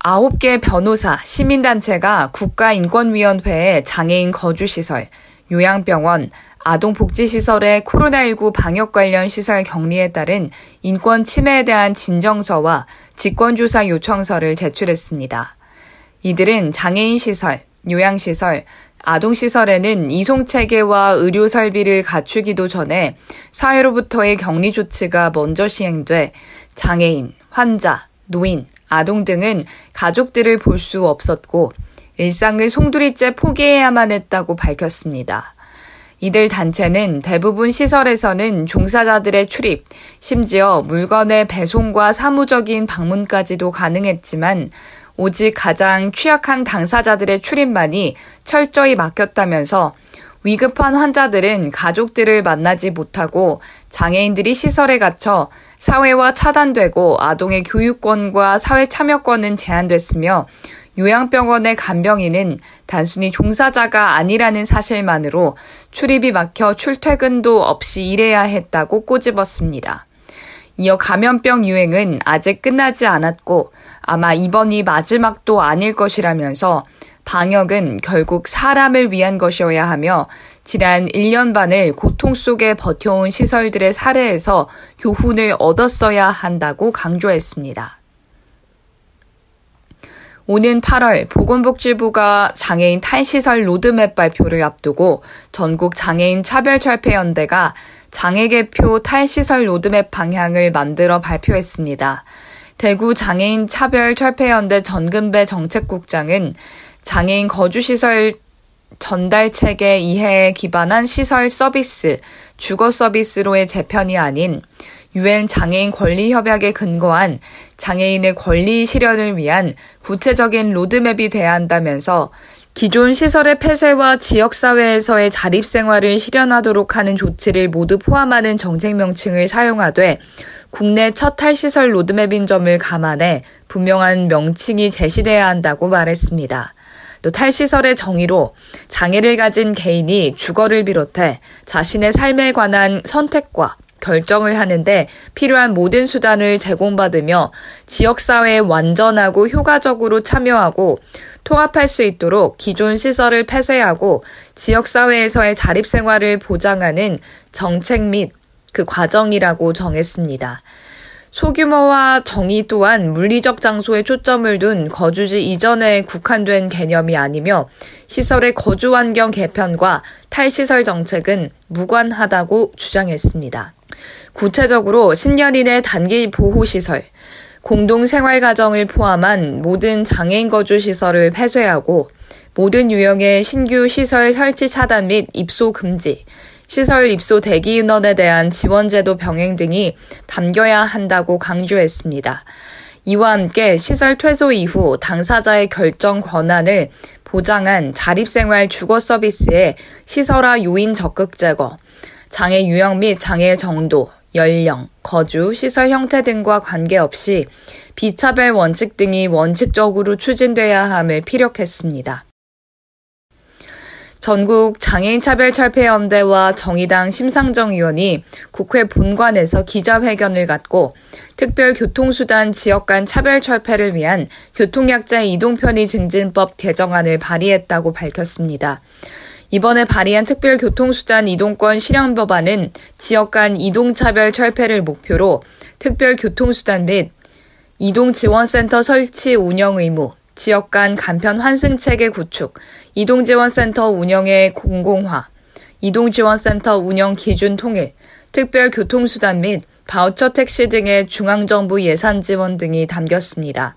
9개 변호사, 시민단체가 국가인권위원회에 장애인 거주시설, 요양병원, 아동복지시설의 코로나19 방역 관련 시설 격리에 따른 인권 침해에 대한 진정서와 직권조사 요청서를 제출했습니다. 이들은 장애인 시설, 요양시설, 아동시설에는 이송체계와 의료 설비를 갖추기도 전에 사회로부터의 격리 조치가 먼저 시행돼 장애인, 환자, 노인, 아동 등은 가족들을 볼 수 없었고 일상을 송두리째 포기해야만 했다고 밝혔습니다. 이들 단체는 대부분 시설에서는 종사자들의 출입, 심지어 물건의 배송과 사무적인 방문까지도 가능했지만 오직 가장 취약한 당사자들의 출입만이 철저히 막혔다면서 위급한 환자들은 가족들을 만나지 못하고 장애인들이 시설에 갇혀 사회와 차단되고 아동의 교육권과 사회 참여권은 제한됐으며 요양병원의 간병인은 단순히 종사자가 아니라는 사실만으로 출입이 막혀 출퇴근도 없이 일해야 했다고 꼬집었습니다. 이어 감염병 유행은 아직 끝나지 않았고 아마 이번이 마지막도 아닐 것이라면서 방역은 결국 사람을 위한 것이어야 하며 지난 1년 반을 고통 속에 버텨온 시설들의 사례에서 교훈을 얻었어야 한다고 강조했습니다. 오는 8월 보건복지부가 장애인 탈시설 로드맵 발표를 앞두고 전국 장애인 차별철폐연대가 장애계표 탈시설 로드맵 방향을 만들어 발표했습니다. 대구 장애인 차별철폐연대 전근배 정책국장은 장애인 거주시설 전달 체계 이해에 기반한 시설 서비스, 주거 서비스로의 재편이 아닌 유엔 장애인 권리 협약에 근거한 장애인의 권리 실현을 위한 구체적인 로드맵이 돼야 한다면서 기존 시설의 폐쇄와 지역사회에서의 자립생활을 실현하도록 하는 조치를 모두 포함하는 정책 명칭을 사용하되 국내 첫 탈시설 로드맵인 점을 감안해 분명한 명칭이 제시돼야 한다고 말했습니다. 또 탈시설의 정의로 장애를 가진 개인이 주거를 비롯해 자신의 삶에 관한 선택과 결정을 하는데 필요한 모든 수단을 제공받으며 지역사회에 완전하고 효과적으로 참여하고 통합할 수 있도록 기존 시설을 폐쇄하고 지역사회에서의 자립생활을 보장하는 정책 및 그 과정이라고 정했습니다. 소규모와 정의 또한 물리적 장소에 초점을 둔 거주지 이전에 국한된 개념이 아니며 시설의 거주 환경 개편과 탈시설 정책은 무관하다고 주장했습니다. 구체적으로 10년 이내 단기 보호시설, 공동생활가정을 포함한 모든 장애인 거주시설을 폐쇄하고 모든 유형의 신규 시설 설치 차단 및 입소 금지, 시설 입소 대기 인원에 대한 지원제도 병행 등이 담겨야 한다고 강조했습니다. 이와 함께 시설 퇴소 이후 당사자의 결정 권한을 보장한 자립생활 주거 서비스의 시설화 요인 적극 제거, 장애 유형 및 장애 정도, 연령, 거주, 시설 형태 등과 관계없이 비차별 원칙 등이 원칙적으로 추진돼야 함을 피력했습니다. 전국 장애인차별철폐연대와 정의당 심상정 의원이 국회 본관에서 기자회견을 갖고 특별교통수단 지역 간 차별철폐를 위한 교통약자 이동편의 증진법 개정안을 발의했다고 밝혔습니다. 이번에 발의한 특별교통수단 이동권 실현 법안은 지역 간 이동차별 철폐를 목표로 특별교통수단 및 이동지원센터 설치 운영 의무, 지역 간 간편 환승 체계 구축, 이동지원센터 운영의 공공화, 이동지원센터 운영 기준 통일, 특별 교통수단 및 바우처 택시 등의 중앙정부 예산 지원 등이 담겼습니다.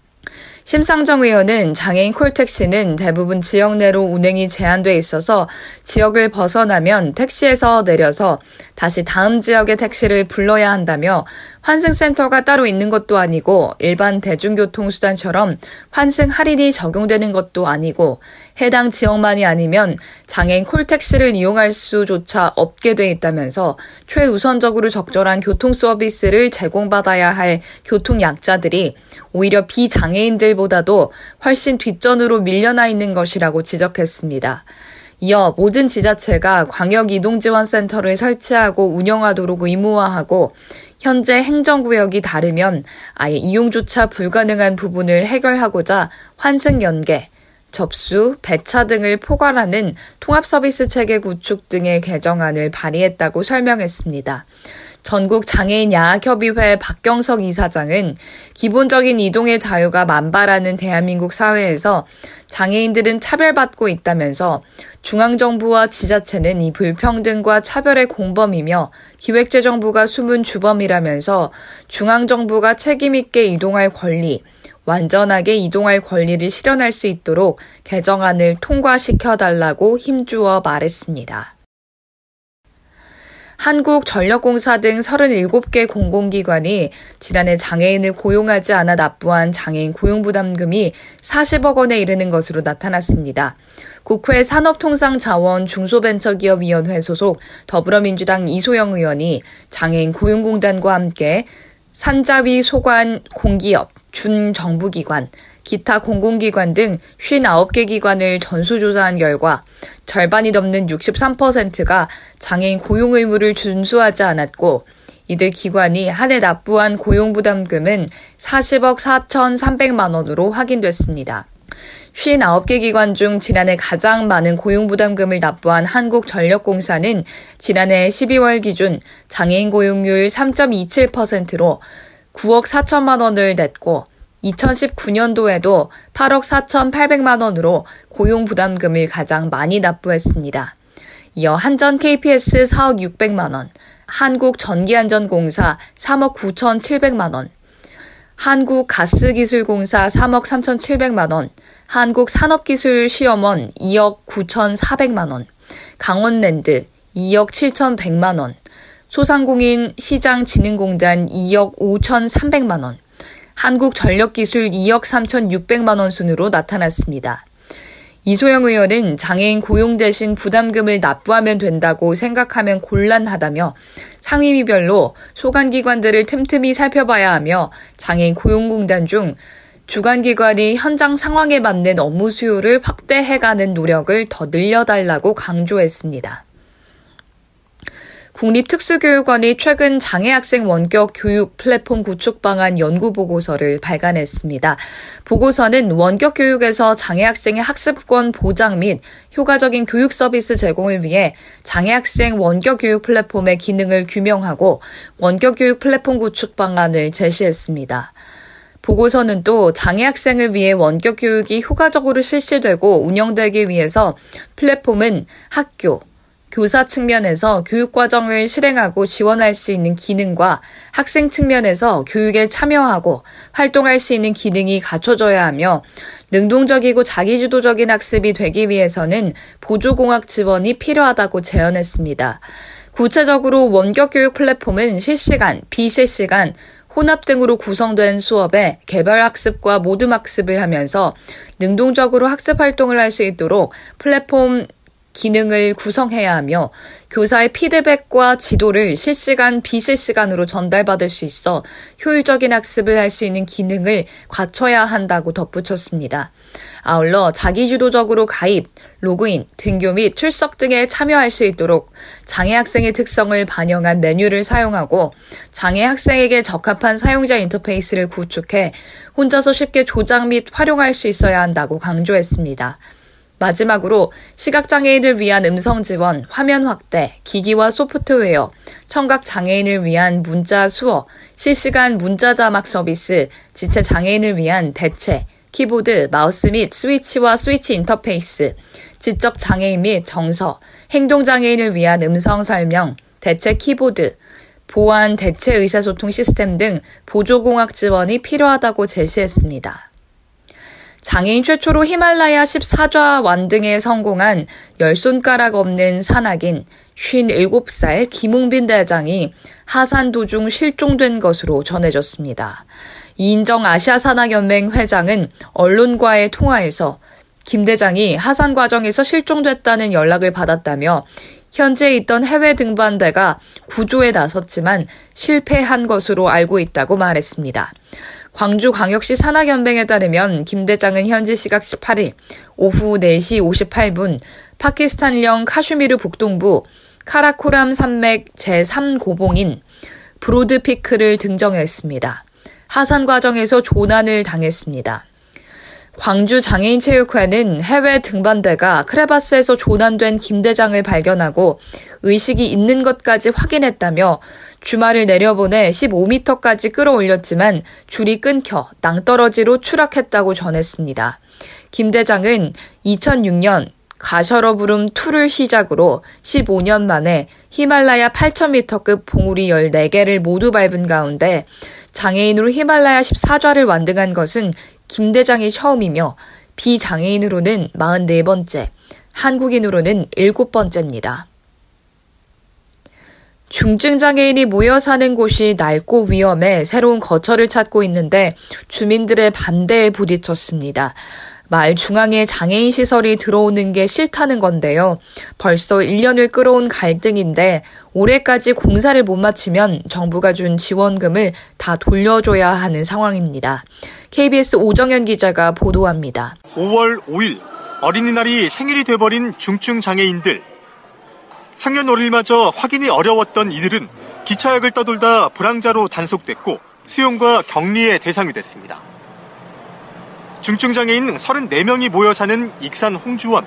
심상정 의원은 장애인 콜택시는 대부분 지역 내로 운행이 제한돼 있어서 지역을 벗어나면 택시에서 내려서 다시 다음 지역의 택시를 불러야 한다며 환승센터가 따로 있는 것도 아니고 일반 대중교통수단처럼 환승 할인이 적용되는 것도 아니고 해당 지역만이 아니면 장애인 콜택시를 이용할 수조차 없게 돼 있다면서 최우선적으로 적절한 교통 서비스를 제공받아야 할 교통 약자들이 오히려 비장애인들보다도 훨씬 뒷전으로 밀려나 있는 것이라고 지적했습니다. 이어 모든 지자체가 광역이동지원센터를 설치하고 운영하도록 의무화하고 현재 행정구역이 다르면 아예 이용조차 불가능한 부분을 해결하고자 환승 연계, 접수, 배차 등을 포괄하는 통합서비스 체계 구축 등의 개정안을 발의했다고 설명했습니다. 전국 장애인 야학협의회 박경석 이사장은 기본적인 이동의 자유가 만발하는 대한민국 사회에서 장애인들은 차별받고 있다면서 중앙정부와 지자체는 이 불평등과 차별의 공범이며 기획재정부가 숨은 주범이라면서 중앙정부가 책임있게 이동할 권리, 완전하게 이동할 권리를 실현할 수 있도록 개정안을 통과시켜달라고 힘주어 말했습니다. 한국전력공사 등 37개 공공기관이 지난해 장애인을 고용하지 않아 납부한 장애인 고용부담금이 40억 원에 이르는 것으로 나타났습니다. 국회 산업통상자원 중소벤처기업위원회 소속 더불어민주당 이소영 의원이 장애인 고용공단과 함께 산자위 소관 공기업, 준정부기관, 기타 공공기관 등 59개 기관을 전수조사한 결과 절반이 넘는 63%가 장애인 고용 의무를 준수하지 않았고 이들 기관이 한 해 납부한 고용부담금은 40억 4,300만 원으로 확인됐습니다. 59개 기관 중 지난해 가장 많은 고용부담금을 납부한 한국전력공사는 지난해 12월 기준 장애인 고용률 3.27%로 9억 4천만 원을 냈고 2019년도에도 8억 4,800만 원으로 고용부담금을 가장 많이 납부했습니다. 이어 한전 KPS 4억 600만 원, 한국전기안전공사 3억 9,700만 원, 한국가스기술공사 3억 3,700만 원, 한국산업기술시험원 2억 9,400만 원, 강원랜드 2억 7,100만 원, 소상공인 시장진흥공단 2억 5,300만 원, 한국전력기술 2억 3,600만 원 순으로 나타났습니다. 이소영 의원은 장애인 고용 대신 부담금을 납부하면 된다고 생각하면 곤란하다며 상임위별로 소관기관들을 틈틈이 살펴봐야 하며 장애인 고용공단 중 주관기관이 현장 상황에 맞는 업무 수요를 확대해가는 노력을 더 늘려달라고 강조했습니다. 국립특수교육원이 최근 장애학생 원격 교육 플랫폼 구축 방안 연구 보고서를 발간했습니다. 보고서는 원격 교육에서 장애학생의 학습권 보장 및 효과적인 교육 서비스 제공을 위해 장애학생 원격 교육 플랫폼의 기능을 규명하고 원격 교육 플랫폼 구축 방안을 제시했습니다. 보고서는 또 장애 학생을 위해 원격 교육이 효과적으로 실시되고 운영되기 위해서 플랫폼은 학교, 교사 측면에서 교육과정을 실행하고 지원할 수 있는 기능과 학생 측면에서 교육에 참여하고 활동할 수 있는 기능이 갖춰져야 하며 능동적이고 자기주도적인 학습이 되기 위해서는 보조공학 지원이 필요하다고 제언했습니다. 구체적으로 원격 교육 플랫폼은 실시간, 비실시간, 혼합 등으로 구성된 수업에 개별 학습과 모둠 학습을 하면서 능동적으로 학습 활동을 할 수 있도록 플랫폼 기능을 구성해야 하며 교사의 피드백과 지도를 실시간, 비실시간으로 전달받을 수 있어 효율적인 학습을 할 수 있는 기능을 갖춰야 한다고 덧붙였습니다. 아울러 자기주도적으로 가입, 로그인, 등교 및 출석 등에 참여할 수 있도록 장애 학생의 특성을 반영한 메뉴를 사용하고 장애 학생에게 적합한 사용자 인터페이스를 구축해 혼자서 쉽게 조작 및 활용할 수 있어야 한다고 강조했습니다. 마지막으로 시각장애인을 위한 음성 지원, 화면 확대, 기기와 소프트웨어, 청각 장애인을 위한 문자 수어, 실시간 문자 자막 서비스, 지체 장애인을 위한 대체, 키보드, 마우스 및 스위치와 스위치 인터페이스, 지적 장애인 및 정서, 행동 장애인을 위한 음성 설명, 대체 키보드, 보완 대체 의사소통 시스템 등 보조공학 지원이 필요하다고 제시했습니다. 장애인 최초로 히말라야 14좌 완 등에 성공한 열 손가락 없는 산악인 57살 김웅빈 대장이 하산 도중 실종된 것으로 전해졌습니다. 이인정 아시아산악연맹 회장은 언론과의 통화에서 김 대장이 하산 과정에서 실종됐다는 연락을 받았다며 현재 있던 해외 등반대가 구조에 나섰지만 실패한 것으로 알고 있다고 말했습니다. 광주광역시 산악연맹에 따르면 김 대장은 현지 시각 18일 오후 4시 58분 파키스탄령 카슈미르 북동부 카라코람 산맥 제3고봉인 브로드피크를 등정했습니다. 하산 과정에서 조난을 당했습니다. 광주 장애인체육회는 해외 등반대가 크레바스에서 조난된 김 대장을 발견하고 의식이 있는 것까지 확인했다며 주말을 내려보내 15m까지 끌어올렸지만 줄이 끊겨 낭떠러지로 추락했다고 전했습니다. 김 대장은 2006년 가셔러 부름 2를 시작으로 15년 만에 히말라야 8,000m급 봉우리 14개를 모두 밟은 가운데 장애인으로 히말라야 14좌를 완등한 것은 김 대장이 처음이며 비장애인으로는 44번째, 한국인으로는 7번째입니다. 중증 장애인이 모여 사는 곳이 낡고 위험해 새로운 거처를 찾고 있는데 주민들의 반대에 부딪혔습니다. 마을 중앙에 장애인 시설이 들어오는 게 싫다는 건데요. 벌써 1년을 끌어온 갈등인데 올해까지 공사를 못 마치면 정부가 준 지원금을 다 돌려줘야 하는 상황입니다. KBS 오정현 기자가 보도합니다. 5월 5일 어린이날이 생일이 돼버린 중증 장애인들. 생년월일마저 확인이 어려웠던 이들은 기차역을 떠돌다 불황자로 단속됐고 수용과 격리의 대상이 됐습니다. 중증장애인 34명이 모여 사는 익산 홍주원.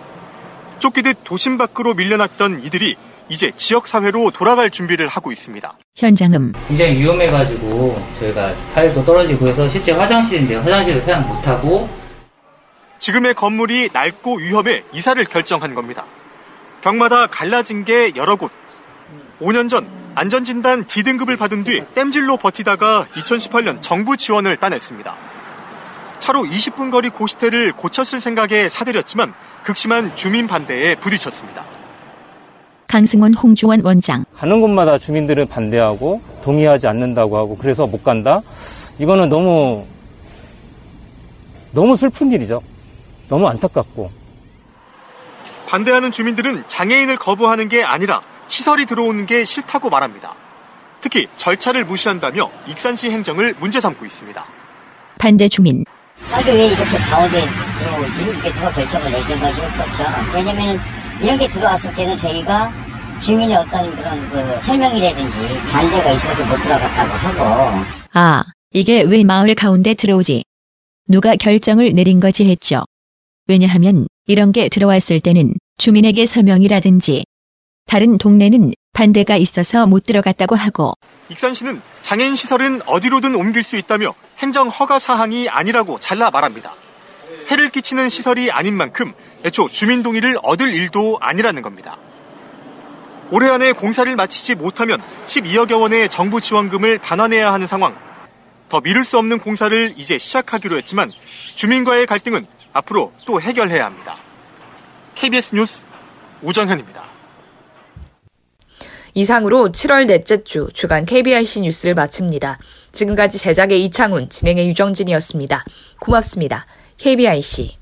쫓기듯 도심 밖으로 밀려났던 이들이 이제 지역사회로 돌아갈 준비를 하고 있습니다. 현장음. 굉장히 위험해가지고 저희가 타일도 떨어지고 해서 실제 화장실인데 화장실을 사용 못하고 지금의 건물이 낡고 위험해 이사를 결정한 겁니다. 벽마다 갈라진 게 여러 곳. 5년 전 안전진단 D등급을 받은 뒤 땜질로 버티다가 2018년 정부 지원을 따냈습니다. 차로 20분 거리 고시태를 고쳤을 생각에 사들였지만 극심한 주민 반대에 부딪혔습니다. 강승원 홍주원 원장. 가는 곳마다 주민들은 반대하고 동의하지 않는다고 하고 그래서 못 간다? 이거는 너무 너무 슬픈 일이죠. 너무 안타깝고. 반대하는 주민들은 장애인을 거부하는 게 아니라 시설이 들어오는 게 싫다고 말합니다. 특히 절차를 무시한다며 익산시 행정을 문제 삼고 있습니다. 반대 주민. 근데 왜 이렇게 가운데 들어오지? 이렇게 누가 결정을 내려가지고 했었죠. 왜냐면 이런 게 들어왔을 때는 저희가 주민의 어떤 그런 그 설명이라든지 반대가 있어서 못 들어갔다고 하고. 아, 이게 왜 마을 가운데 들어오지? 누가 결정을 내린 거지 했죠. 왜냐하면 이런 게 들어왔을 때는 주민에게 설명이라든지 다른 동네는 반대가 있어서 못 들어갔다고 하고 익산 시는 장애인 시설은 어디로든 옮길 수 있다며 행정 허가 사항이 아니라고 잘라 말합니다. 해를 끼치는 시설이 아닌 만큼 애초 주민 동의를 얻을 일도 아니라는 겁니다. 올해 안에 공사를 마치지 못하면 12억여 원의 정부 지원금을 반환해야 하는 상황. 더 미룰 수 없는 공사를 이제 시작하기로 했지만 주민과의 갈등은 앞으로 또 해결해야 합니다. KBS 뉴스 우정현입니다. 이상으로 7월 넷째 주 주간 KBIC 뉴스를 마칩니다. 지금까지 제작의 이창훈, 진행의 유정진이었습니다. 고맙습니다. KBIC.